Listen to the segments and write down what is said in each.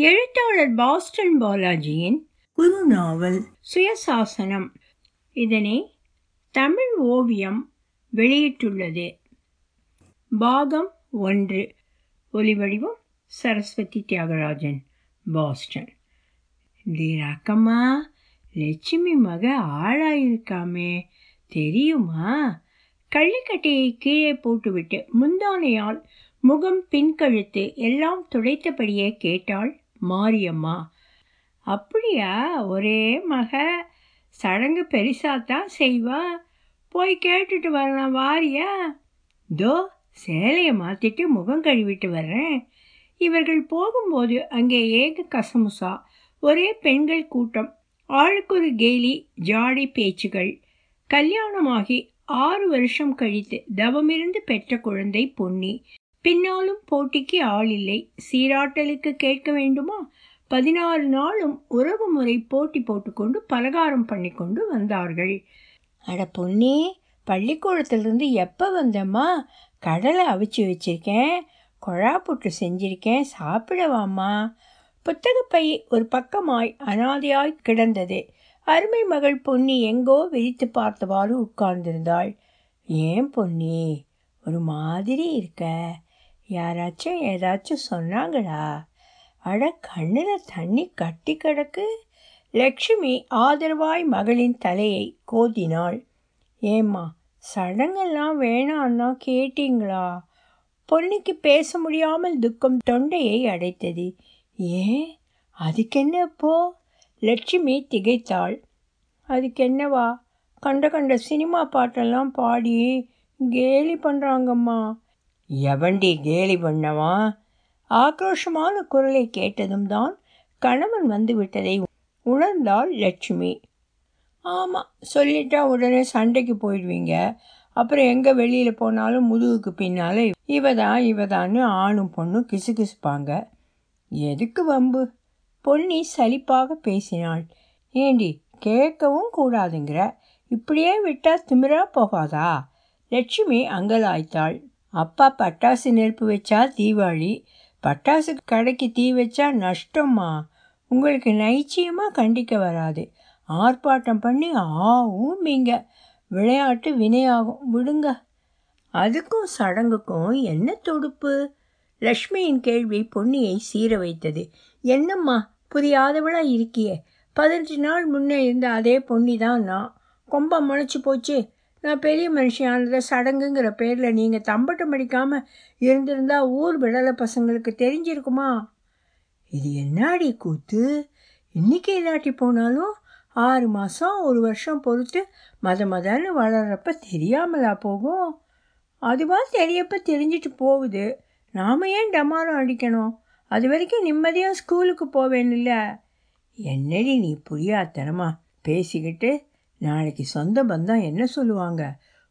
எழுத்தாளர் பாஸ்டன் பாலாஜியின் குறு நாவல் சுயசாசனம். இதனை தமிழ் ஓவியம் வெளியிட்டுள்ளது. பாகம் ஒன்று. ஒலிவடிவம் சரஸ்வதி தியாகராஜன் பாஸ்டன். ரக்கம்மா லட்சுமி மக ஆளாயிருக்காமே. தெரியுமா? கள்ளிக்கட்டையை கீழே போட்டுவிட்டு முந்தானையால் முகம் பின்கழுத்து எல்லாம் துடைத்தபடியே கேட்டாள் மாரியம்மா. அப்படியா? ஒரே மக. சடங்கு பெரிசாத்தான் செய்வா. போய் கேட்டுட்டு வரலாம் வாரியா? தோ சேலையை மாற்றிட்டு முகம் கழுவிட்டு வர்றேன். இவர்கள் போகும்போது அங்கே ஏக கசமுசா ஒரே பெண்கள் கூட்டம் ஆளுக்கொரு கேலி ஜாடி பேச்சுகள். கல்யாணமாகி ஆறு வருஷம் கழித்து தவமிருந்து பெற்ற குழந்தை பொன்னி. பின்னாலும் போட்டிக்கு ஆள் இல்லை. சீராட்டலுக்கு கேட்க வேண்டுமா? பதினாறு நாளும் உறவு முறை போட்டி போட்டுக்கொண்டு பலகாரம் பண்ணி கொண்டு வந்தார்கள். அட பொன்னி பள்ளிக்கூடத்திலிருந்து எப்போ வந்தம்மா? கடலை அவிச்சு வச்சிருக்கேன். கொழா புட்டு செஞ்சிருக்கேன். சாப்பிடவாம்மா. புத்தகப்பை ஒரு பக்கமாய் அனாதையாய் கிடந்தது. அருமை மகள் பொன்னி எங்கோ விரித்து பார்த்தவாறு உட்கார்ந்திருந்தாள். ஏன் பொன்னி? ஒரு மாதிரி இருக்க. யாராச்சும் ஏதாச்சும் சொன்னாங்களா? அட கண்ணில் தண்ணி கட்டி கிடக்கு. லக்ஷ்மி ஆதரவாய் மகளின் தலையை கோதினாள். ஏம்மா சடங்கெல்லாம் வேணான்னா கேட்டீங்களா? பொன்னிக்கு பேச முடியாமல் துக்கம் தொண்டையை அடைத்தது. ஏன்? அதுக்கென்ன இப்போ? லட்சுமி திகைத்தாள். அதுக்கென்னவா? கண்ட கண்ட சினிமா பாட்டெல்லாம் பாடி கேலி பண்ணுறாங்கம்மா எவண்டி கேலி பண்ணவா? ஆக்ரோஷமான குரலை கேட்டதும் தான் கணவன் வந்து விட்டதை உணர்ந்தாள் லட்சுமி. ஆமாம் சொல்லிட்டா உடனே சண்டைக்கு போயிடுவீங்க. அப்புறம் எங்கே வெளியில் போனாலும் முதுகுக்கு பின்னால் இவ தான் இவ தான்னு ஆணும் பொண்ணும் கிசு கிசுப்பாங்க எதுக்கு வம்பு? பொன்னி சலிப்பாக பேசினாள். ஏண்டி கேட்கவும் கூடாதுங்கிற? இப்படியே விட்டால் திமிரா போகாதா? லட்சுமி அங்கலாய்த்தாள். அப்பா பட்டாசு நெருப்பு வச்சா தீபாவளி. பட்டாசு கடைக்கு தீ வச்சா நஷ்டம்மா. உங்களுக்கு நைச்சியமாக கண்டிக்க வராது. ஆர்ப்பாட்டம் பண்ணி ஆவும் மீங்க. விளையாட்டு வினையாகும். விடுங்க. அதுக்கும் சடங்குக்கும் என்ன தொடுப்பு? லக்ஷ்மியின் கேள்வி பொன்னியை சீர வைத்தது. என்னம்மா புரியாதவளா இருக்கியே? பதினஞ்சு நாள் முன்னே இருந்த அதே பொன்னி தான் நான். கொம்ப முளைச்சி போச்சு. நான் பெரிய மனுஷியானதை சடங்குங்கிற பேரில் நீங்கள் தம்பட்டம் அடிக்காமல் இருந்திருந்தால் ஊர் விடலை பசங்களுக்கு தெரிஞ்சிருக்குமா? இது என்னாடி கூத்து? இன்றைக்கி இல்லாட்டி போனாலும் ஆறு மாதம் ஒரு வருஷம் பொறுத்து மத மதன்னு வளர்கிறப்ப தெரியாமலா போகும்? அதுவாக தெரியப்ப தெரிஞ்சிட்டு போகுது. நாம் ஏன் டமாரம் அடிக்கணும்? அது வரைக்கும் நிம்மதியாக ஸ்கூலுக்கு போவேன்ல என்னடி நீ புரியாத்தனமா பேசிக்கிட்டு நாளைக்கு சொந்த பந்தம் என்ன சொல்லுவாங்க?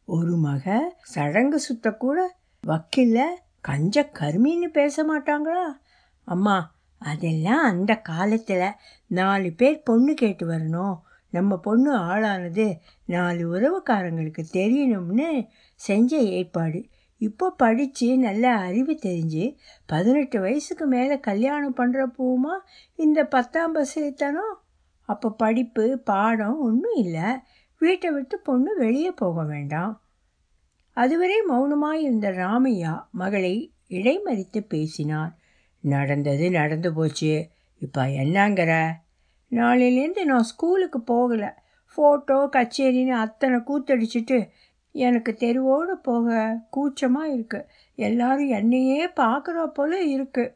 ஒரு மக சடங்கு சுத்தக்கூட வக்கில்ல கஞ்ச கருமின்னு பேச மாட்டாங்களா? அம்மா அதெல்லாம் அந்த காலத்தில் நாலு பேர் பொண்ணு கேட்டு வரணும். நம்ம பொண்ணு ஆளானது நாலு உறவுக்காரங்களுக்கு தெரியணும்னு செஞ்ச ஏற்பாடு. இப்போ படித்து நல்ல அறிவு தெரிஞ்சு பதினெட்டு வயசுக்கு மேலே கல்யாணம் பண்ணுற பூமா இந்த பத்தாம் பசத்தனம் அப்போ படிப்பு பாடம் ஒன்றும் இல்லை. வீட்டை விட்டு பொண்ணு வெளியே போக வேண்டாம். அதுவரை மௌனமாய் இருந்த ராமையா மகளை இடைமறித்து பேசினார். நடந்தது நடந்து போச்சு. இப்போ என்னங்கிற? நாளையிலேருந்து நான் ஸ்கூலுக்கு போகலை. ஃபோட்டோ கச்சேரின்னு அத்தனை கூத்தடிச்சிட்டு எனக்கு தெருவோடு போக கூச்சமாக இருக்குது எல்லாரும் என்னையே பார்க்குறா போல இருக்குது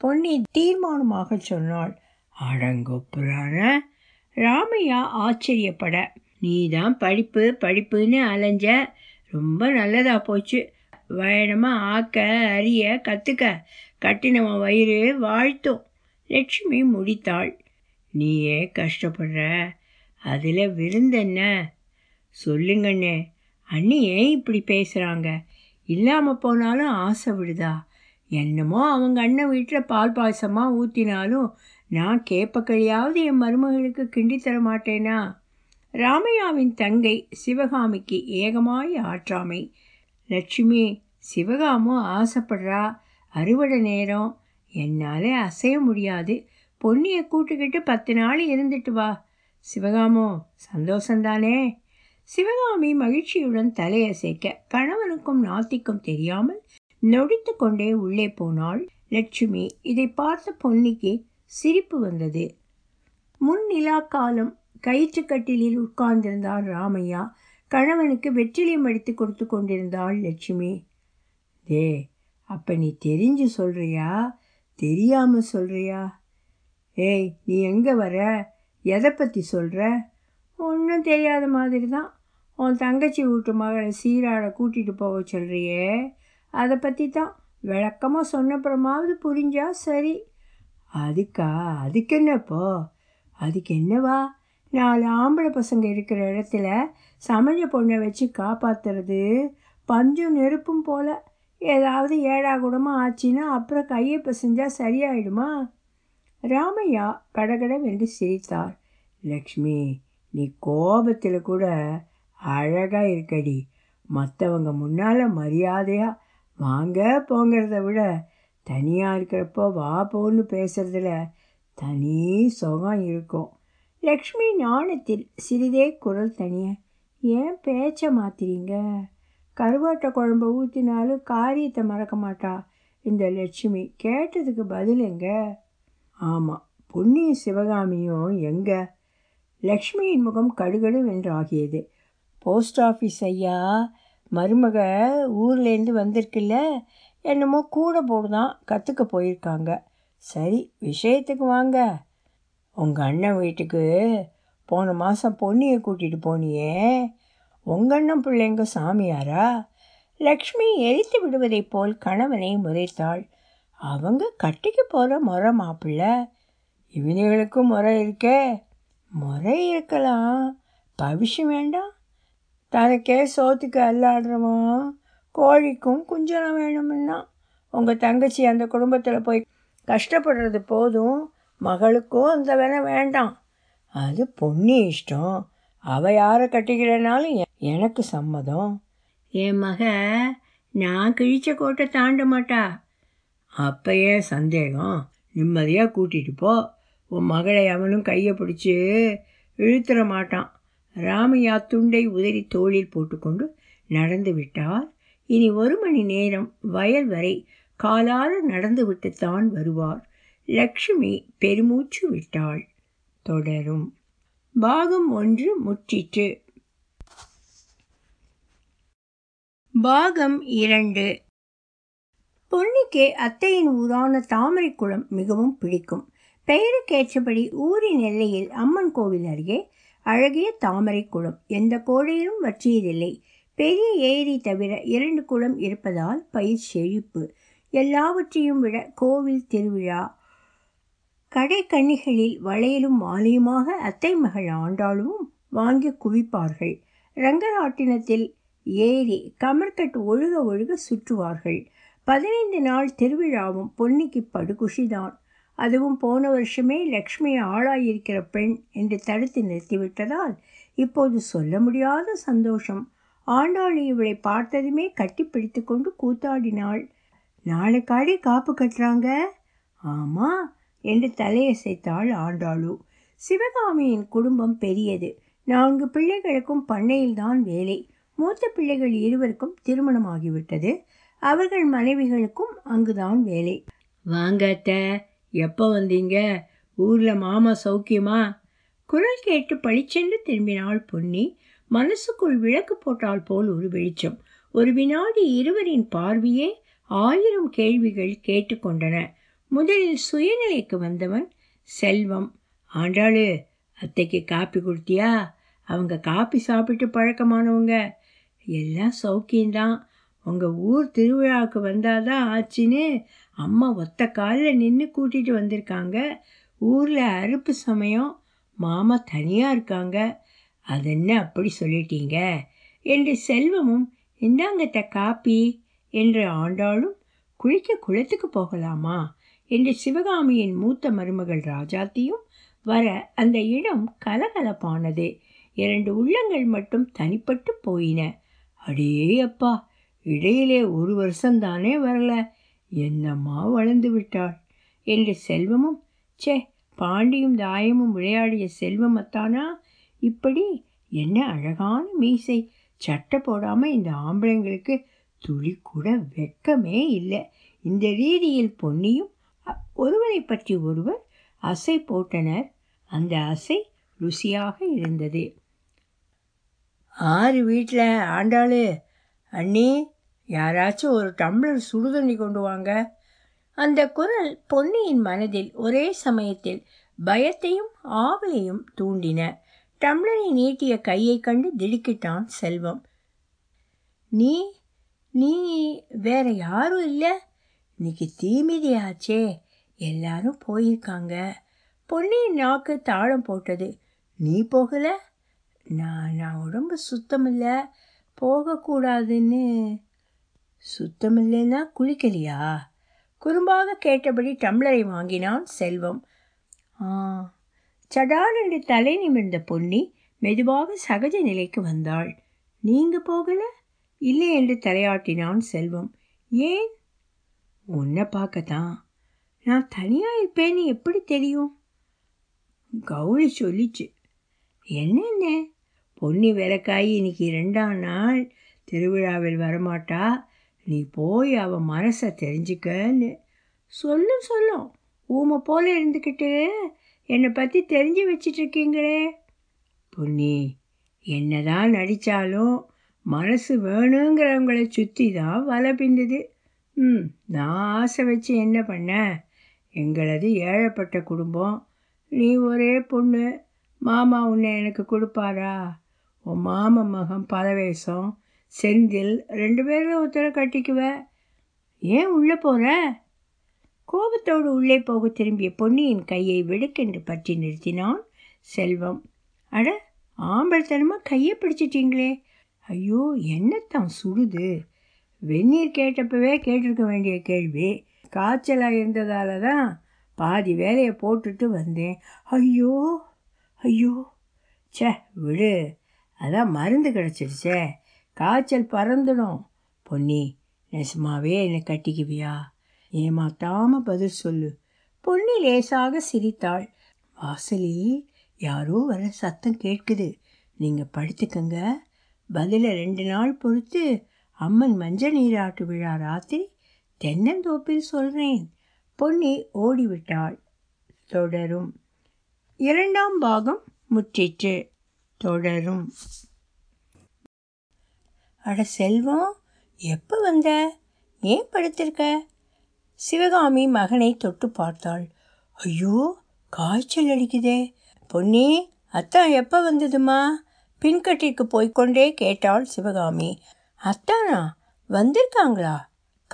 பொன்னி தீர்மானமாக சொன்னாள். அடங்கொப்புறான ராமையா ஆச்சரியப்பட. நீ தான் படிப்பு படிப்புன்னு அலைஞ்ச. ரொம்ப நல்லதா போச்சு. வேணமாக ஆக்க அறிய கற்றுக்க கட்டினவன் வயிறு வாழ்த்தும். லட்சுமி முடித்தாள். நீயே கஷ்டப்படுற? அதில் விருந்தென்ன சொல்லுங்கண்ணே. அண்ணி ஏன் இப்படி பேசுகிறாங்க இல்லாமல் போனாலும் ஆசை விடுதா? என்னமோ அவங்க அண்ணன் வீட்டில் பால் பாயசமாக ஊற்றினாலும் நான் கேட்பக்கையாவது என் மருமகளுக்கு கிண்டி தர மாட்டேனா? ராமையாவின் தங்கை சிவகாமிக்கு ஏகமாய் ஆற்றாமை. லட்சுமி சிவகாமும் ஆசைப்படுறா? அறுவடை நேரம். என்னால் அசைய முடியாது. பொன்னியை கூட்டுக்கிட்டு பத்து நாள் இருந்துட்டு வா. சிவகாமோ சந்தோஷந்தானே? சிவகாமி மகிழ்ச்சியுடன் தலையசைக்க கணவனுக்கும் நாத்திக்கும் தெரியாமல் நொடித்து கொண்டே உள்ளே போனாள் லட்சுமி. இதை பார்த்த பொன்னிக்கு சிரிப்பு வந்தது. முன் நிலா காலம் கயிற்றுக்கட்டிலில் உட்கார்ந்திருந்தார் ராமையா. கணவனுக்கு வெற்றிலையும் அடித்து கொடுத்து கொண்டிருந்தாள் லட்சுமி. டே அப்போ நீ தெரிஞ்சு சொல்கிறியா தெரியாமல் சொல்கிறியா ஏய் நீ எங்கே வர? எதை பற்றி சொல்கிற ஒன்றும் தெரியாத மாதிரி தான் உன் தங்கச்சி வீட்டு மகளை சீராட கூட்டிகிட்டு போக சொல்கிறியே அதை பற்றி தான் விளக்கமாக சொன்னப்புறமாவது புரிஞ்சா சரி. அதுக்கா அதுக்கு என்னப்போ அதுக்கு என்னவா நாலு ஆம்பளை பசங்க இருக்கிற இடத்துல சமைஞ்ச பொண்ணை வச்சு காப்பாற்றுறது பஞ்சும் நெருப்பும் போல். ஏதாவது ஏழா கூடமாக ஆச்சுன்னா அப்புறம் கையை பிசைஞ்சால் சரியாயிடுமா? ராமையா கடகடவென்று சிரித்தார். லக்ஷ்மி நீ கோபத்தில் கூட அழகாக இருக்கடி. மற்றவங்க முன்னால் மரியாதையாக வாங்க போங்கிறத விட தனியாக இருக்கிறப்போ வா போன்னு பேசுகிறதுல தனி சுகம் இருக்கும். லக்ஷ்மி நாணத்தில் சிறிதே குரல் தனிய ஏன் பேச்சை மாத்திரீங்க? கருவாட்டை குழம்பு ஊற்றினாலும் காரியத்தை மறக்க மாட்டா. இந்த லட்சுமி கேட்டதுக்கு பதில் எங்க? ஆமாம் பொன்னியும் சிவகாமியும் எங்க? லக்ஷ்மியின் முகம் கடுகடு வென்றாகியது போஸ்ட் ஆஃபீஸ் ஐயா மருமக ஊர்லேருந்து வந்திருக்குல்ல என்னமோ கூட போடுதான் கற்றுக்க போயிருக்காங்க. சரி விஷயத்துக்கு வாங்க. உங்கள் அண்ணன் வீட்டுக்கு போன மாதம் பொன்னியை கூட்டிகிட்டு போனியே. உங்கள் அண்ணன் பிள்ளைங்க சாமியாரா? லக்ஷ்மி எரித்து விடுவதைப் போல் கணவனை முறைத்தாள். அவங்க கட்டிக்கு போகிற முறை மாப்பிள்ளை. இவனுங்களுக்கும் முறை இருக்கே. முறை இருக்கலாம். பவிஷம் வேண்டாம். தனக்கே சோத்துக்கு அல்லாடுறவன். கோழிக்கும் குஞ்சலம் வேணும்னா உங்கள் தங்கச்சி அந்த குடும்பத்தில் போய் கஷ்டப்படுறது போதும். மகளுக்கும் அந்த வேலை வேண்டாம். அது பொண்ணு இஷ்டம். அவள் யாரை கட்டிக்கிறனாலும் எனக்கு சம்மதம். என் மக நான் கிழிச்ச கோட்டை தாண்ட மாட்டா. அப்பயே சந்தேகம்? நிம்மதியாக கூட்டிகிட்டு போ. உன் மகளை அவனும் கையை பிடிச்சி இழுத்துற மாட்டான். ராமையா துண்டை உதறி தோளில் போட்டுக்கொண்டு நடந்து விட்டார். இனி ஒரு மணி நேரம் வயல் வரை காலார நடந்துவிட்டுத்தான் வருவார். லக்ஷ்மி பெருமூச்சு விட்டாள். தொடரும். பாகம் ஒன்று முற்றிற்று. பாகம் இரண்டு. பொன்னிக்கு அத்தையின் ஊரான தாமரைக்குளம் மிகவும் பிடிக்கும். பெயருக்கேற்றபடி ஊரின் எல்லையில் அம்மன் கோவில் அருகே அழகிய தாமரைக்குளம். எந்த கோடையிலும் வற்றியதில்லை. பெரிய ஏரி தவிர இரண்டு குளம் இருப்பதால் பயிர் செழிப்பு. எல்லாவற்றையும் விட கோவில் திருவிழா கடை கண்ணிகளில் வளையலும் மாலையுமாக அத்தை மகள் ஆண்டாளும் வாங்கி குவிப்பார்கள். ரங்கராட்டினத்தில் ஏறி கமர்கட் ஒழுக ஒழுக சுற்றுவார்கள். பதினைந்து நாள் திருவிழாவும் பொன்னிக்கு படுகுஷிதான். அதுவும் போன வருஷமே லக்ஷ்மி ஆளாயிருக்கிற பெண் என்று தடுத்து நிறுத்திவிட்டதால் இப்போது சொல்ல முடியாத சந்தோஷம். ஆண்டாள் இவளை பார்த்ததுமே கட்டி பிடித்து கொண்டு கூத்தாடினாள். நாளைக்காடி காப்பு கட்டுறாங்க? ஆமா என்று தலையசைத்தாள் ஆண்டாளு. சிவகாமியின் குடும்பம் பெரியது. நான்கு பிள்ளைகளுக்கும் பண்ணையில்தான் வேலை. மூத்த பிள்ளைகள் இருவருக்கும் திருமணமாகிவிட்டது. அவர்கள் மனைவிகளுக்கும் அங்குதான் வேலை. வாங்க அத்த எப்போ வந்தீங்க? ஊரில் மாமா சௌக்கியமா? குரல் கேட்டு பளிச்சென்று திரும்பினாள் பொன்னி. மனசுக்குள் விளக்கு போட்டால் போல் ஒரு வெளிச்சம். ஒரு வினாடி இருவரின் பார்வையே ஆயிரம் கேள்விகள் கேட்டுக்கொண்டன முதலில் சுயநிலைக்கு வந்தவன் செல்வம் ஆண்டாளு அத்தைக்கு காப்பி கொடுத்தியா? அவங்க காப்பி சாப்பிட்டு பழக்கமானவங்க. எல்லாம் சௌக்கியம்தான். உங்கள் ஊர் திருவிழாவுக்கு வந்தாதான் ஆச்சுன்னு அம்மா ஒத்த காலில் நின்று கூட்டிகிட்டு வந்திருக்காங்க. ஊரில் அறுப்பு சமயம். மாமா தனியாக இருக்காங்க. அது என்ன அப்படி சொல்லிட்டீங்க? என்று செல்வமும் இந்தாங்கத்த காப்பி என்று ஆண்டாலும் குளிக்க குளத்துக்கு போகலாமா என்று சிவகாமியின் மூத்த மருமகள் ராஜாத்தியும் வர அந்த இடம் கலகலப்பானது. இரண்டு உள்ளங்கள் மட்டும் தனிப்பட்டு போயின. அடே அப்பா இடையிலே ஒரு வருஷம்தானே வரல. என்னம்மா வளர்ந்து விட்டாள்? என்று செல்வமும் ச்சே பாண்டியும் தாயமும் விளையாடிய செல்வமத்தானா இப்படி என்ன அழகான மீசை. சட்டை போடாமல் இந்த ஆம்பளைங்களுக்கு துளி கூட வெட்கமே இல்லை. இந்த ரீதியில் பொன்னியும் ஒருவரை பற்றி ஒருவர் அசை போட்டனர். அந்த அசை ருசியாக இருந்தது. ஆறு வீட்டில் ஆண்டாளு அண்ணி யாராச்சும் ஒரு டம்ளர் சுடுதண்ணி கொண்டு வாங்க. அந்த குரல் பொன்னியின் மனதில் ஒரே சமயத்தில் பயத்தையும் ஆவலையும் தூண்டின. டம்ளரை நீட்டிய கையை கண்டு திடுக்கிட்டான் செல்வம். நீ நீ வேற யாரும் இல்லை. இன்னைக்கு தீமிதியாச்சே. எல்லாரும் போயிருக்காங்க. பொன்னியின் நாக்கு தாளம் போட்டது. நீ போகல? நான் நான் உடம்பு சுத்தமில்லை. போகக்கூடாதுன்னு. சுத்தமில்லைன்னா குளிக்கலையா? குறும்பாக கேட்டபடி டம்ளரை வாங்கினான் செல்வம். ஆ சடால் தலை நிமிர்ந்த பொன்னி மெதுவாக சகஜ நிலைக்கு வந்தாள். நீங்க போகல? இல்லை என்று தலையாட்டினான் செல்வம். ஏன்? உன்னை பார்க்கத்தான். நான் தனியாக இருப்பேன்னு எப்படி தெரியும்? கௌரி சொல்லிச்சு. என்னென்ன பொன்னி விளக்காய் இன்னைக்கு ரெண்டாம் நாள் திருவிழாவில் வரமாட்டா. நீ போய் அவ மனசை தெரிஞ்சுக்கன்னு. சொல்லும் சொல்லும். ஊமை போல இருந்துக்கிட்டு என்னை பற்றி தெரிஞ்சு வச்சிட்டு இருக்கீங்களே பொன்னி என்னதான் நடித்தாலும் மனசு வேணுங்கிறவங்களை சுற்றி தான் வலை பிந்துது ம் நான் ஆசை வச்சு என்ன பண்ண? எங்களது ஏழைப்பட்ட குடும்பம். நீ ஒரே பொண்ணு மாமா உன்னை எனக்கு கொடுப்பாரா? உன் மாம மகன் பலவேசம் செந்தில் ரெண்டு பேரும் ஒருத்தரை கட்டிக்குவ. ஏன் உள்ளே போகிற கோபத்தோடு உள்ளே போக திரும்பிய பொன்னியின் கையை வெடுக்கென்று பற்றி நிறுத்தினான் செல்வம். அட ஆம்பளத்தனமாக கையை பிடிச்சிட்டீங்களே. ஐயோ என்னத்தான் சுடுது? வெந்நீர் கேட்டப்பவே கேட்டிருக்க வேண்டிய கேள்வி. காய்ச்சலாக இருந்ததால தான் பாதி வேலையை போட்டுட்டு வந்தேன். ஐயோ ஐயோ. சே விடு. அதான் மருந்து கிடச்சிருச்சே காய்ச்சல் பறந்துடும். பொன்னி நெசமாவே என்னை கட்டிக்குவியா? ஏமாத்தாம பதில் சொல்லு. பொன்னி லேசாக சிரித்தாள். வாசலில் யாரோ வர சத்தம் கேட்குது. நீங்கள் படுத்துக்கங்க. பதிலை ரெண்டு நாள் பொறுத்து அம்மன் மஞ்சள் நீராட்டு விழா ராத்திரி தென்னந்தோப்பில் சொல்கிறேன் பொன்னி ஓடிவிட்டாள். தொடரும். இரண்டாம் பாகம் முற்றிற்று. தொடரும். அட செல்வம் எப்போ வந்த? ஏன் படுத்திருக்க? சிவகாமி மகனை தொட்டு பார்த்தாள். ஐயோ காய்ச்சல் அடிக்குதே. பொன்னி அத்தான் எப்போ வந்ததுமா? பின்கட்டிற்கு போய்க்கொண்டே கேட்டாள் சிவகாமி. அத்தானா? வந்திருக்காங்களா?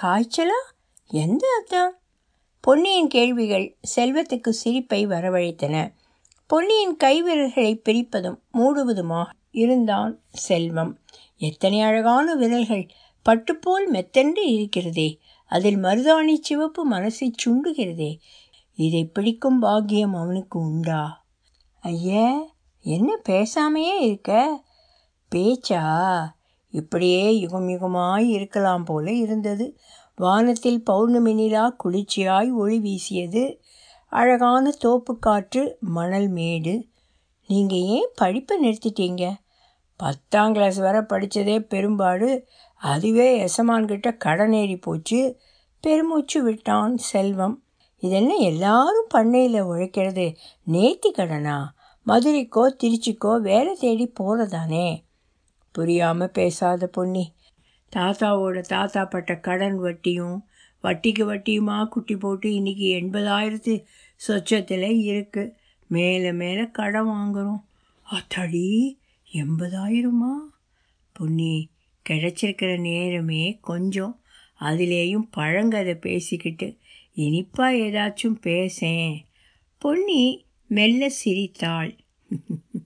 காய்ச்சலா? எந்த அத்தான் பொன்னியின் கேள்விகள் செல்வத்துக்கு சிரிப்பை வரவழைத்தன. பொன்னியின் கைவிரல்களை பிரிப்பதும் மூடுவதுமாக இருந்தான் செல்வம். எத்தனை அழகான விரல்கள். பட்டுப்போல் மெத்தென்று இருக்கிறதே. அதில் மருதாணி சிவப்பு மனசை சுண்டுகிறதே. இதை பிடிக்கும் பாக்கியம் அவனுக்கு உண்டா? ஐயா என்ன பேசாமையே இருக்க? பேச்சா? இப்படியே யுகம் யுகமாய் இருக்கலாம் போல இருந்தது. வானத்தில் பௌர்ணமி நிலா குளிர்ச்சியாய் ஒளி வீசியது. அழகான தோப்புக்காற்று மணல் மேடு. நீங்கள் ஏன் படிப்பை நிறுத்திட்டீங்க? பத்தாம் கிளாஸ் வரை படித்ததே பெரும்பாடு. அதுவே எசமான்கிட்ட கடன் போச்சு. பெருமூச்சு விட்டான் செல்வம். இதென்ன எல்லாரும் பண்ணையில் உழைக்கிறது? நேத்தி கடனா? மதுரைக்கோ திருச்சிக்கோ வேலை தேடி போகிறதானே புரியாமல் பேசாத பொன்னி. தாத்தாவோட தாத்தா பட்ட கடன் வட்டியும் வட்டிக்கு வட்டியுமா குட்டி போட்டு இன்றைக்கி எண்பதாயிரத்து சொச்சத்தில் இருக்குது மேலே மேலே கடன் வாங்குகிறோம் அத்தாடி எண்பதாயிரமா? பொன்னி கிடைச்சிருக்கிற நேரமே கொஞ்சம் அதிலேயும் பழங்கதை பேசிக்கிட்டு இனிப்பா ஏதாச்சும் பேசேன். பொன்னி மெல்ல சிரித்தாள்.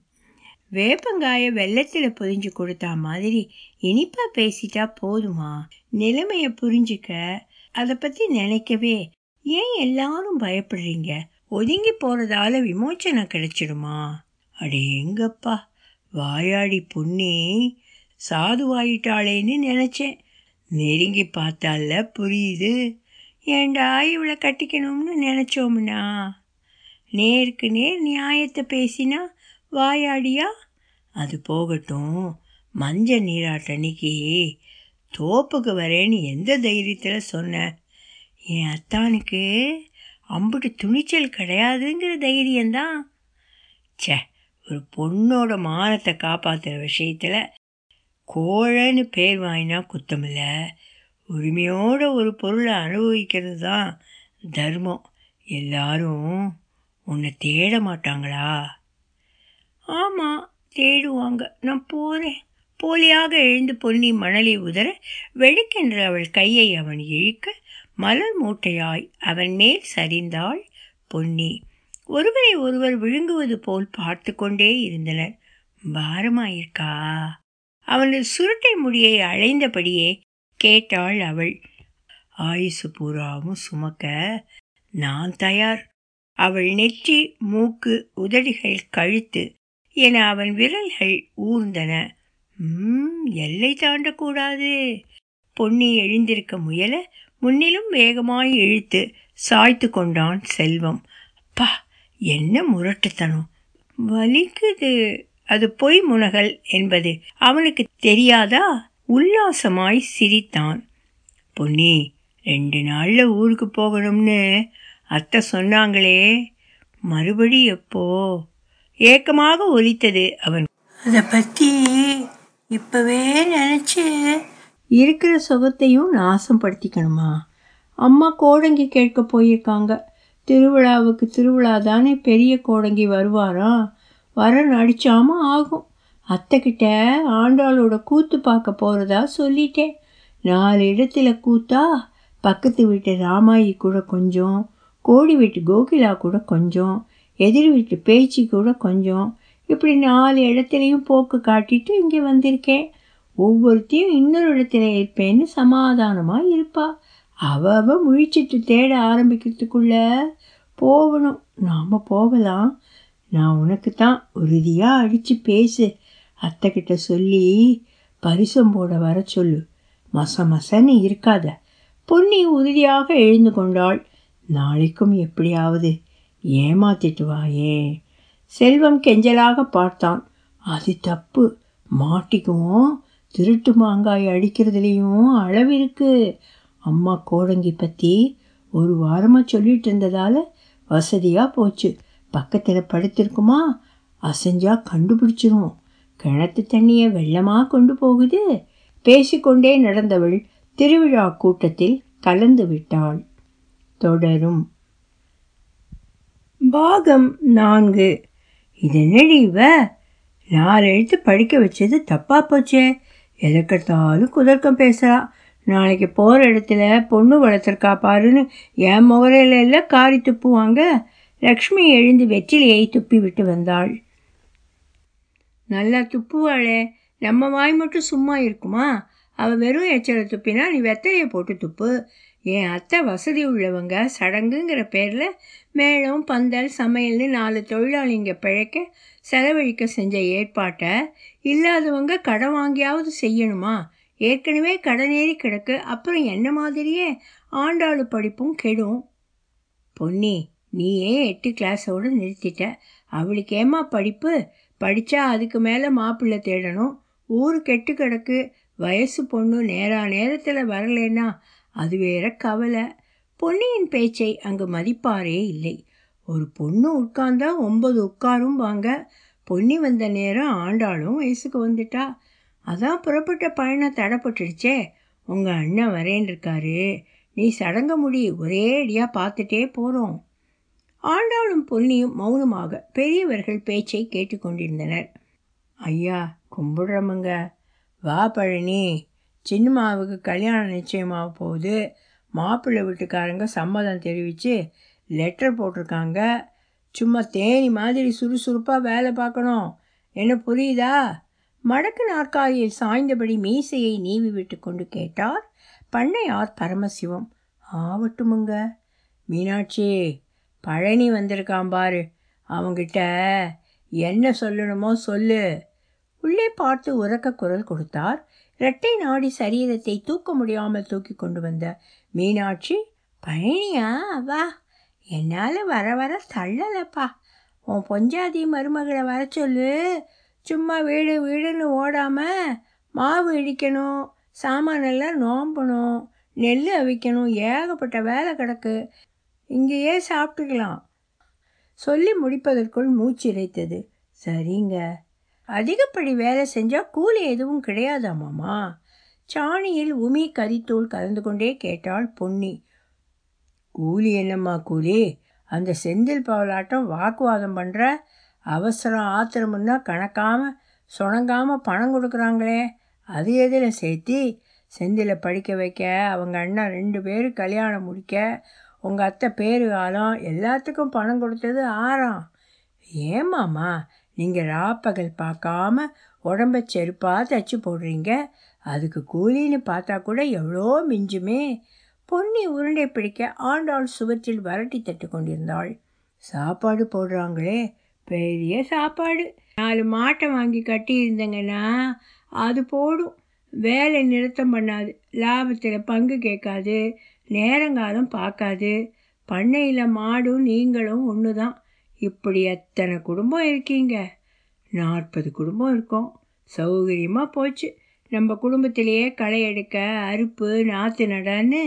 வேப்பங்காய வெள்ளத்தில் பொதிஞ்சு கொடுத்தா மாதிரி இனிப்பா பேசிட்டா போதுமா? நிலைமையை புரிஞ்சுக்க அதை பற்றி நினைக்கவே ஏன் எல்லாரும் பயப்படுறீங்க? ஒதுங்கி போகிறதால விமோச்சனம் கிடைச்சிடுமா? அடே எங்கப்பா வாயாடி பொன்னி. சாதுவாயிட்டாளேன்னு நினச்சேன். நெருங்கி பார்த்தால புரியுது. ஏண்டா இவளை கட்டிக்கணும்னு நினச்சோம்னா? நேருக்கு நேர் நியாயத்தை பேசினா வாயாடியா? அது போகட்டும். மஞ்ச நீராட்டன்னைக்கு தோப்புக்கு வரேன்னு எந்த தைரியத்தில் சொன்னேன் என் அத்தானுக்கு அம்புட்டு துணிச்சல் கிடையாதுங்கிற தைரியம்தான். ச்சே ஒரு பொண்ணோட மானத்தை காப்பாற்றுற விஷயத்தில் கோழைன்னு பேர் வாங்கினா குத்தமில்ல. உரிமையோட ஒரு பொருளை அனுபவிக்கிறது தான் தர்மம். எல்லாரும் உன்னை தேட மாட்டாங்களா? ஆமாம் தேடுவாங்க. நான் போகிறேன் போலியாக எழுந்து பொன்னி மணலை உதற வெடுக்கென்று அவள் கையை அவன் இழுக்க மலர் மூட்டையாய் அவன் மேல் சரிந்தாள் பொன்னி. ஒருவரை ஒருவர் விழுங்குவது போல் பார்த்து கொண்டே இருந்தனர். பாரமாயிருக்கா? அவனது சுருட்டை முடியை அழைந்தபடியே கேட்டாள் அவள். ஆயுசு பூராவும் சுமக்க நான் தயார். அவள் நெற்றி மூக்கு உதடுகள் கழுத்து என அவன் விரல்கள் ஊர்ந்தன. எல்லை தாண்டக்கூடாது. பொன்னி எழுந்திருக்க முயல முன்னிலும் வேகமாய் இழுத்து சாய்த்து கொண்டான் செல்வம். அப்பா என்ன முரட்டுத்தனம். வலிக்குது. அது பொய் முனகல் என்பது அவனுக்கு தெரியாதா? உல்லாசமாய் சிரித்தான். பொன்னி ரெண்டு நாளில் ஊருக்கு போகணும்னு அத்தை சொன்னாங்களே. மறுபடி எப்போ? ஏக்கமாக ஒலித்தது அவன். அதை பற்றி இப்பவே நினச்சி இருக்கிற சுகத்தையும் நாசம் படுத்திக்கணுமா அம்மா கோடங்கி கேட்க போயிருக்காங்க. திருவிழாவுக்கு திருவிழா தானே பெரிய கோடங்கி வருவாராம் வர நடிச்சாம ஆகும். அத்தைக்கிட்ட ஆண்டாளோட கூத்து பார்க்க போகிறதா சொல்லிட்டேன். நாலு இடத்துல கூத்தா பக்கத்து வீட்டு ராமாயி கூட கொஞ்சம் கோடி வீட்டு கோகிலா கூட கொஞ்சம் எதிர் வீட்டு பேச்சு கூட கொஞ்சம். இப்படி நாலு இடத்துலையும் போக்கு காட்டிட்டு இங்கே வந்திருக்கேன். ஒவ்வொருத்தையும் இன்னொரு இடத்துல இருப்பேன்னு சமாதானமாக இருப்பா. அவள் அவ முழிச்சிட்டு தேட ஆரம்பிக்கிறதுக்குள்ள போகணும். நாம் போகலாம். நான் உனக்கு தான் உறுதியாக அடித்து பேசு. அத்தைக்கிட்ட சொல்லி பரிசம் போட வர சொல்லு. மச மசன்னு இருக்காத. பொன்னி உறுதியாக எழுந்து கொண்டாள். நாளைக்கும் எப்படியாவது ஏமாத்திட்டு வாயே. செல்வம் கெஞ்சலாக பார்த்தான். அது தப்பு. மாட்டிக்குவோம். திருட்டு மாங்காய் அடிக்கிறதுலேயும் அளவு இருக்கு. அம்மா கோடங்கி பற்றி ஒரு வாரமாக சொல்லிட்டு இருந்ததால் வசதியாக போச்சு. பக்கத்தில் படுத்திருக்குமா? அசைஞ்சா கண்டுபிடிச்சிரும். கிணத்து தண்ணியை வெள்ளமாக கொண்டு போகுது. பேசிக்கொண்டே நடந்தவள் திருவிழா கூட்டத்தில் கலந்து விட்டாள். தொடரும். பாகம் நான்கு. இது என்னடி இவ? நாலு எழுத்து படிக்க வச்சது தப்பா போச்சே. எதற்கெடுத்தாலும் குதர்க்கம் பேசுகிறா நாளைக்கு போகிற இடத்துல பொண்ணு வளர்த்துருக்கா பாருன்னு என் முகரையில எல்லாம் காரி துப்புவாங்க. லக்ஷ்மி எழுந்து வெற்றிலையை துப்பி விட்டு வந்தாள். நல்லா துப்புவாளே நம்ம வாய் மட்டும் சும்மா இருக்குமா? அவள் வெறும் எச்சலை துப்பினா நீ வெத்தலையை போட்டு துப்பு. என் அத்தை வசதி உள்ளவங்க சடங்குங்கிற பேரில் மேளம் பந்தல் சமையல்னு நாலு தொழிலாளிங்க பிழைக்க செலவழிக்க செஞ்ச ஏற்பாட்டை இல்லாதவங்க கடன் வாங்கியாவது செய்யணுமா? ஏற்கனவே கடனேறி கிடக்கு அப்புறம் என்ன மாதிரியே ஆண்டாளு படிப்பும் கெடும். பொன்னி நீயே எட்டு கிளாஸோடு நிறுத்திட்ட. அவளுக்கு ஏமா படிப்பு? படித்தா அதுக்கு மேலே மாப்பிள்ளை தேடணும். ஊர் கெட்டு கிடக்கு. வயசு பொண்ணு நேரா நேரத்தில் வரலேன்னா அது வேற கவலை. பொன்னியின் பேச்சை அங்கு மதிப்பாரே இல்லை. ஒரு பொண்ணு உட்கார்ந்தா ஒன்பது உட்காரும் வாங்க. பொன்னி வந்த நேரம் ஆண்டாளும் வயசுக்கு வந்துட்டா. அதான் புறப்பட்ட பயணம் தடைப்பட்டுடுச்சே. உங்கள் அண்ணன் வரேன் இருக்காரு நீ சடங்க முடி ஒரே அடியாக பார்த்துட்டே போகிறோம் ஆண்டாளும் பொன்னியும் மௌனமாக பெரியவர்கள் பேச்சை கேட்டுக்கொண்டிருந்தனர் ஐயா கும்பிடுறமங்க. வா பழனி. சின்னம்மாவுக்கு கல்யாணம் நிச்சயமாக போகுது. மாப்பிள்ளை வீட்டுக்காரங்க சம்மதம் தெரிவித்து லெட்டர் போட்டிருக்காங்க. சும்மா தேனி மாதிரி சுறுசுறுப்பாக வேலை பார்க்கணும். என்ன புரியுதா? மடக்கு நாற்காலியில் சாய்ந்தபடி மீசையை நீவி விட்டு கொண்டு கேட்டார். பண்ணையார் பரமசிவம் ஆவட்டுமுங்க. மீனாட்சி பழனி வந்திருக்கான் பாரு. அவங்கிட்ட என்ன சொல்லணுமோ சொல்லு. உள்ளே பார்த்து உறக்க குரல் கொடுத்தார். இரட்டை நாடி சரீரத்தை தூக்க முடியாமல் தூக்கி கொண்டு வந்த மீனாட்சி பழனியா வா. என்னால் வர வர தள்ளலப்பா. உன் பொஞ்சாதி மருமகளை வர சொல்லு. சும்மா வீடு வீடுன்னு ஓடாமல் மாவு இடிக்கணும் சாமானெல்லாம் நோம்பணும் நெல் அவிக்கணும் ஏகப்பட்ட வேலை கிடக்கு. இங்கேயே சாப்பிட்டுக்கலாம். சொல்லி முடிப்பதற்குள் மூச்சு இறைத்தது. சரிங்க. அதிகப்படி வேலை செஞ்சால் கூலி எதுவும் கிடையாதாமாம்மா சாணியில் உமி கரித்தூள் கலந்து கொண்டே கேட்டாள் பொன்னி. கூலி என்னம்மா கூலி? அந்த செந்தில் பவலாட்டம் வாக்குவாதம் பண்ணுற அவசரம் ஆத்திரமுன்னா கணக்காமல் சுணங்காமல் பணம் கொடுக்குறாங்களே. அது எதில் சேர்த்தி? செந்திலை படிக்க வைக்க அவங்க அண்ணா ரெண்டு பேரும் கல்யாணம் முடிக்க உங்கள் அத்தை பேரு காலம் எல்லாத்துக்கும் பணம் கொடுத்தது ஆறாம் ஏமாம்மா நீங்கள் ராப்பகல் பார்க்காம உடம்ப செருப்பாக தைச்சி போடுறீங்க? அதுக்கு கூலின்னு பார்த்தா கூட எவ்வளோ மிஞ்சுமே. பொன்னி உருண்டை பிடிக்க ஆண்டாள் சுவற்றில் வரட்டி தட்டு கொண்டிருந்தாள். சாப்பாடு போடுறாங்களே பெரிய சாப்பாடு. நாலு மாட்டை வாங்கி கட்டியிருந்தேங்கன்னா அது போடும். வேலை நிறுத்தம் பண்ணாது லாபத்தில் பங்கு கேட்காது. நேரங்காலம் பார்க்காது. பண்ணையில் மாடும் நீங்களும் ஒன்று தான் இப்படி எத்தனை குடும்பம் இருக்கீங்க? நாற்பது குடும்பம் இருக்கோம். சௌகரியமாக போச்சு. நம்ம குடும்பத்திலேயே களை எடுக்க அறுப்பு நாற்று நடன்னு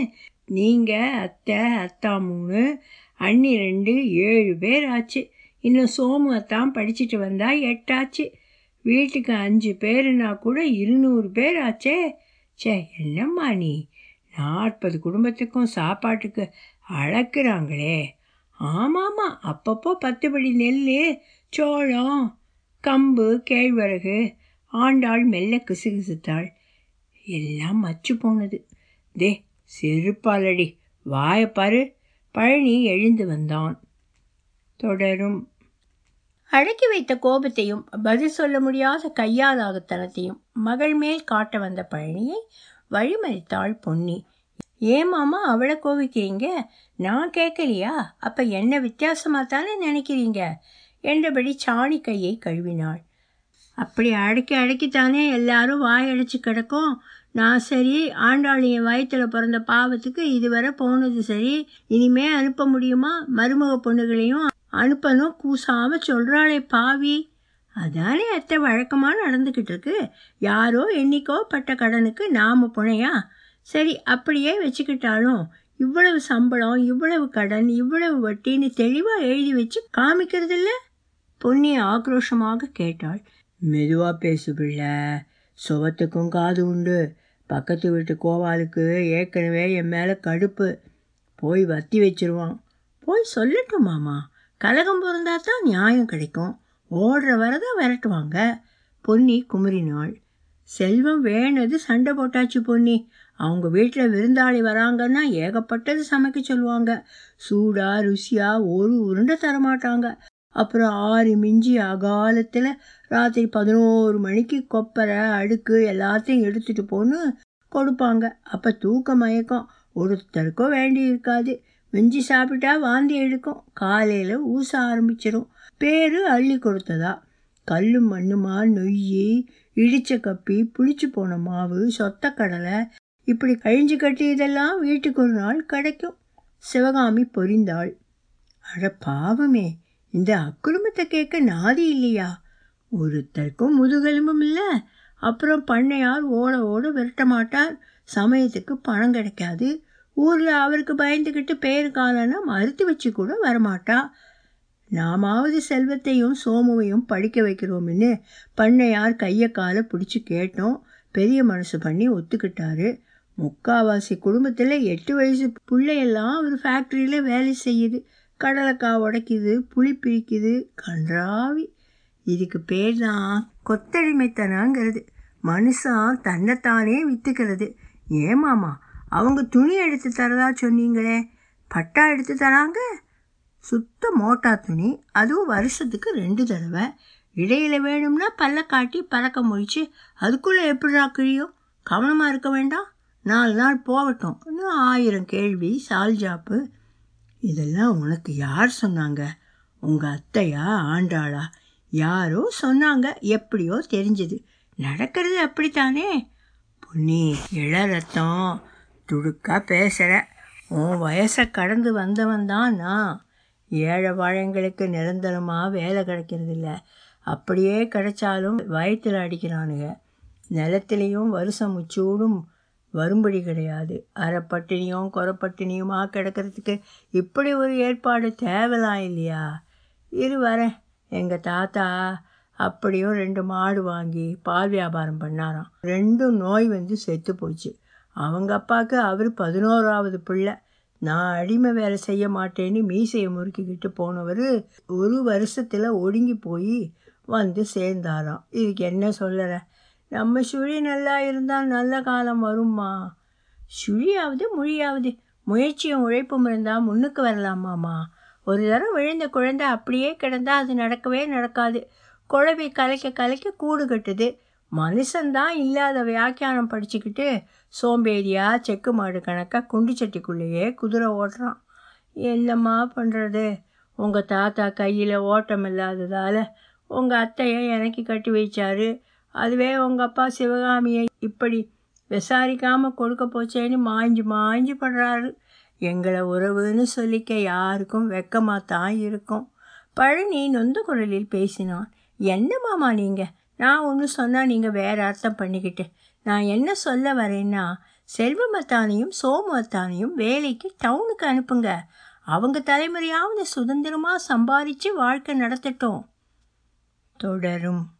நீங்கள் அத்தை அத்தா மூணு அண்ணி ரெண்டு ஏழு பேர் ஆச்சு. இன்னும் சோமு அத்தான் படிச்சுட்டு வந்தால் எட்டாச்சு. வீட்டுக்கு அஞ்சு பேருனா கூட இருநூறு பேர் ஆச்சே. சே என்னம்மா நீ? நாற்பது குடும்பத்துக்கும் சாப்பாட்டுக்கு அளக்குறாங்களே ஆமாம்மா அப்பப்போ பத்து படி நெல் சோளம் கம்பு கேழ்வரகு ஆண்டாள் மெல்ல கிசுகிசுத்தாள். எல்லாம் மச்சு போனது. தே செருப்பாலடி வாயப்பாரு பழனி எழுந்து வந்தான். தொடரும். அடக்கி வைத்த கோபத்தையும் பதில் சொல்ல முடியாத கையாலாகத்தனத்தையும் மகள் மேல் காட்ட வந்த பழனியை வழிமறித்தாள் பொன்னி. ஏமாமா அவளை கோவிக்கிறீங்க? நான் கேட்கலையா? அப்போ என்ன வித்தியாசமாக தானே நினைக்கிறீங்க? என்றபடி சாணி கையை கழுவினாள். அப்படி அடக்கி அடக்கித்தானே எல்லாரும் வாயடைச்சு கிடக்கும். நான் சரி ஆண்டாள் என் வயத்தில் பிறந்த பாவத்துக்கு இதுவரை போனது சரி. இனிமே அனுப்ப முடியுமா? மருமக பொண்ணுகளையும் அனுப்பணும். கூசாமல் சொல்கிறாளே பாவி. அதானே அத்தை வழக்கமாக நடந்துக்கிட்டு இருக்கு யாரோ என்னைக்கோ பட்ட கடனுக்கு நாம் புனையா? சரி அப்படியே வச்சுக்கிட்டாலும் இவ்வளவு சம்பளம் இவ்வளவு கடன் இவ்வளவு வட்டின்னு தெளிவாக எழுதி வச்சு காமிக்கிறதில்ல? பொன்னி ஆக்ரோஷமாக கேட்டாள். மெதுவாக பேசு பிள்ளை. சுவத்துக்கும் காது உண்டு. பக்கத்து வீட்டு கோவாலுக்கு ஏற்கனவே என் மேலே கடுப்பு. போய் வத்தி வச்சிருவான். போய் சொல்லட்டும் மாமா. கலகம் பிறந்தா தான் நியாயம் கிடைக்கும். ஓடுற வரதான் விரட்டுவாங்க. பொன்னி குமரினாள் செல்வம் வேணது சண்டை போட்டாச்சு பொன்னி. அவங்க வீட்டில் விருந்தாளி வராங்கன்னா ஏகப்பட்டது சமைக்க சொல்லுவாங்க. சூடா ருசியா ஒரு உருண்டை தரமாட்டாங்க. அப்புறம் ஆறு மிஞ்சி அகாலத்தில் ராத்திரி பதினோரு மணிக்கு கொப்பரை அடுக்கு எல்லாத்தையும் எடுத்துகிட்டு போன்னு கொடுப்பாங்க. அப்போ தூக்க மயக்கம் ஒருத்தருக்கும் வேண்டி இருக்காது மிஞ்சி சாப்பிட்டா வாந்தி எடுக்கும். காலையில் ஊச ஆரம்பிச்சிடும் பேர் அள்ளி கொடுத்ததா? கல்லும் மண்ணுமா நொய் இடிச்ச கப்பி புளிச்சு போன மாவு சொத்தக்கடலை இப்படி கழிஞ்சு கட்டி இதெல்லாம் வீட்டுக்கு ஒரு நாள் கிடைக்கும். சிவகாமி பொரிந்தாள். அட பாவமே இந்த அக்குடும்பத்தை கேட்க நாதி இல்லையா? ஒருத்தருக்கும் முதுகெலும்பும் இல்லை. அப்புறம் பண்ணையார் ஓட ஓட விரட்ட மாட்டார். சமயத்துக்கு பணம் கிடைக்காது. ஊரில் அவருக்கு பயந்துக்கிட்டு பேர் காலன்னா மறுத்து வச்சு கூட வரமாட்டா. நாமாவது செல்வத்தையும் சோமுவையும் படிக்க வைக்கிறோம்னு பண்ணையார் கையை காலை பிடிச்சி கேட்டோம். பெரிய மனசு பண்ணி ஒத்துக்கிட்டாரு. முக்காவாசி குடும்பத்தில் எட்டு வயசு பிள்ளையெல்லாம் அவர் ஃபேக்ட்ரியில் வேலை செய்யுது. கடலைக்காய் உடைக்குது புளி பிரிக்குது கன்றாவி. இதுக்கு பேர் தான் கொத்தடிமைத்தனாங்கிறது. மனுஷன் தன்னைத்தானே விற்றுக்கிறது ஏமாமா அவங்க துணி எடுத்து தரதா சொன்னீங்களே? பட்டா எடுத்து தராங்க? சுத்த மோட்டா துணி அதுவும் வருஷத்துக்கு ரெண்டு தடவை. இடையில வேணும்னா பல்ல காட்டி பறக்க முடிச்சு அதுக்குள்ளே எப்படிடா கிழியும்? கவனமாக இருக்க வேண்டாம். நாலு நாள் போகட்டும். இன்னும் ஆயிரம் கேள்வி சால்ஜாப்பு இதெல்லாம் உனக்கு யார் சொன்னாங்க? உங்கள் அத்தையா ஆண்டாளா? யாரோ சொன்னாங்க. எப்படியோ தெரிஞ்சது. நடக்கிறது அப்படித்தானே? பொன்னி இளரத்தம் ரத்தம். துடுக்கா பேசுகிற உன் வயசை கடந்து வந்தவன் தான் நான். ஏழை வாழைங்களுக்கு நிரந்தரமாக வேலை கிடைக்கிறதில்ல. அப்படியே கிடைச்சாலும் வயத்தில் அடிக்கிறானுங்க. நிலத்திலையும் வருஷம் முச்சூடும் வரும்படி கிடையாது. அரைப்பட்டினியும் குறைப்பட்டினியுமா கிடக்கிறதுக்கு இப்படி ஒரு ஏற்பாடு தேவலாம் இல்லையா? இரு வரேன். எங்கள் தாத்தா அப்படியும் ரெண்டு மாடு வாங்கி பால் வியாபாரம் பண்ணாராம். ரெண்டும் நோய் வந்து செத்து போச்சு. அவங்க அப்பாவுக்கு அவர் பதினோராவது பிள்ளை. நான் அடிமை வேலை செய்ய மாட்டேன்னு மீசையை முறுக்கிக்கிட்டு போனவர் ஒரு வருஷத்தில் ஒடுங்கி போய் வந்து சேர்ந்தாராம். இதுக்கு என்ன சொல்லற? நம்ம சுழி நல்லா இருந்தால் நல்ல காலம் வரும்மா. சுழியாவது மொழியாவது. முயற்சியும் உழைப்பும் இருந்தால் முன்னுக்கு வரலாமாம்மா. ஒரு தடவை விழுந்த குழந்தை அப்படியே கிடந்தால் அது நடக்கவே நடக்காது. குழவி கலைக்க கலைக்க கூடு கட்டுது. மனுஷன்தான் இல்லாத வியாக்கியானம் படிச்சுக்கிட்டு சோம்பேறியா செக்கு மாடு கணக்காக குண்டு சட்டிக்குள்ளேயே குதிரை ஓட்டுறான். என்னம்மா பண்ணுறது உங்கள் தாத்தா கையில் ஓட்டம் இல்லாததால் உங்கள் அத்தையை எனக்கு கட்டி வைச்சாரு. அதுவே உங்கள் அப்பா சிவகாமியை இப்படி விசாரிக்காமல் கொடுக்க போச்சேன்னு மாய்ஞ்சு மாய்ஞ்சு படுறாரு. எங்களை உறவுன்னு சொல்லிக்க யாருக்கும் வெக்கமாக தான் இருக்கும். பழனி நொந்த குரலில் பேசினான். என்ன மாமா நீங்கள் நான் ஒன்று சொன்னால் நீங்கள் வேறு அர்த்தம் பண்ணிக்கிட்டு நான் என்ன சொல்ல வரேன்னா செல்வமத்தானையும் சோமத்தானையும் வேலைக்கு டவுனுக்கு அனுப்புங்க. அவங்க தலைமுறையாவது சுதந்திரமாக சம்பாதிச்சு வாழ்க்கை நடத்தட்டும். தொடரும்.